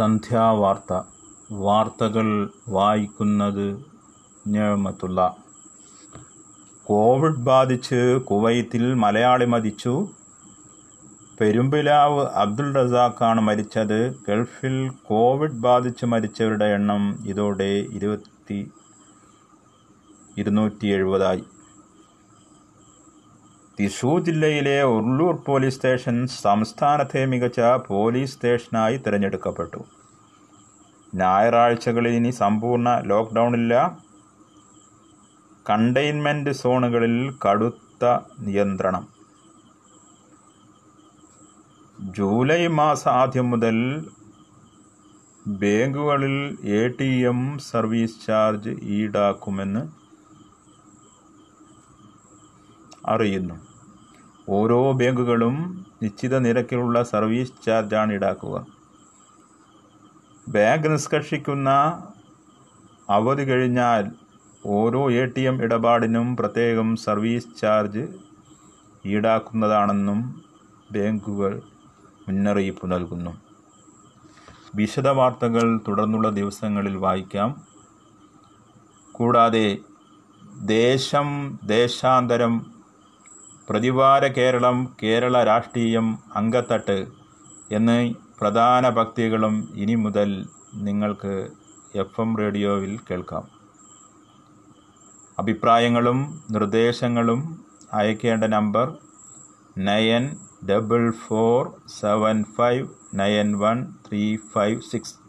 സന്ധ്യാവാർത്ത. വാർത്തകൾ വായിക്കുന്നത് ഞമത്തുള്ള. കോവിഡ് ബാധിച്ച് കുവൈത്തിൽ മലയാളി മരിച്ചു. പെരുമ്പിലാവ് അബ്ദുൾ റസാഖാണ് മരിച്ചത്. ഗൾഫിൽ കോവിഡ് ബാധിച്ച് മരിച്ചവരുടെ എണ്ണം ഇതോടെ ഇരുപത്തി ഇരുന്നൂറ്റി എഴുപതായി. തൃശൂർ ജില്ലയിലെ ഉള്ളൂർ പോലീസ് സ്റ്റേഷൻ സംസ്ഥാനത്തെ മികച്ച പോലീസ് സ്റ്റേഷനായി തിരഞ്ഞെടുക്കപ്പെട്ടു. ഞായറാഴ്ചകളിൽ ഇനി സമ്പൂർണ ലോക്ക്ഡൗണില്ല. കണ്ടെയ്ൻമെന്റ് സോണുകളിൽ കടുത്ത നിയന്ത്രണം. ജൂലൈ മാസം ആദ്യം മുതൽ ബാങ്കുകളിൽ A T M service charge ഈടാക്കുമെന്ന് അറിയുന്നു. ഓരോ ബാങ്കുകളും നിശ്ചിത നിരക്കിലുള്ള സർവീസ് ചാർജാണ് ഈടാക്കുക. ബാങ്ക് നിഷ്കർഷിക്കുന്ന അവധി കഴിഞ്ഞാൽ ഓരോ എ ടി എം ഇടപാടിനും പ്രത്യേകം സർവീസ് ചാർജ് ഈടാക്കുന്നതാണെന്നും ബാങ്കുകൾ മുന്നറിയിപ്പ് നൽകുന്നു. വിശദ വാർത്തകൾ തുടർന്നുള്ള ദിവസങ്ങളിൽ വായിക്കാം. കൂടാതെ ദേശം ദേശാന്തരം പ്രതിവാര കേരളം കേരള രാഷ്ട്രീയം അങ്കത്തട്ട് എന്നീ പ്രധാന ഭക്തികളും ഇനി മുതൽ നിങ്ങൾക്ക് എഫ് എം റേഡിയോയിൽ കേൾക്കാം. അഭിപ്രായങ്ങളും നിർദ്ദേശങ്ങളും അയക്കേണ്ട number nine double four seven five nine one three five six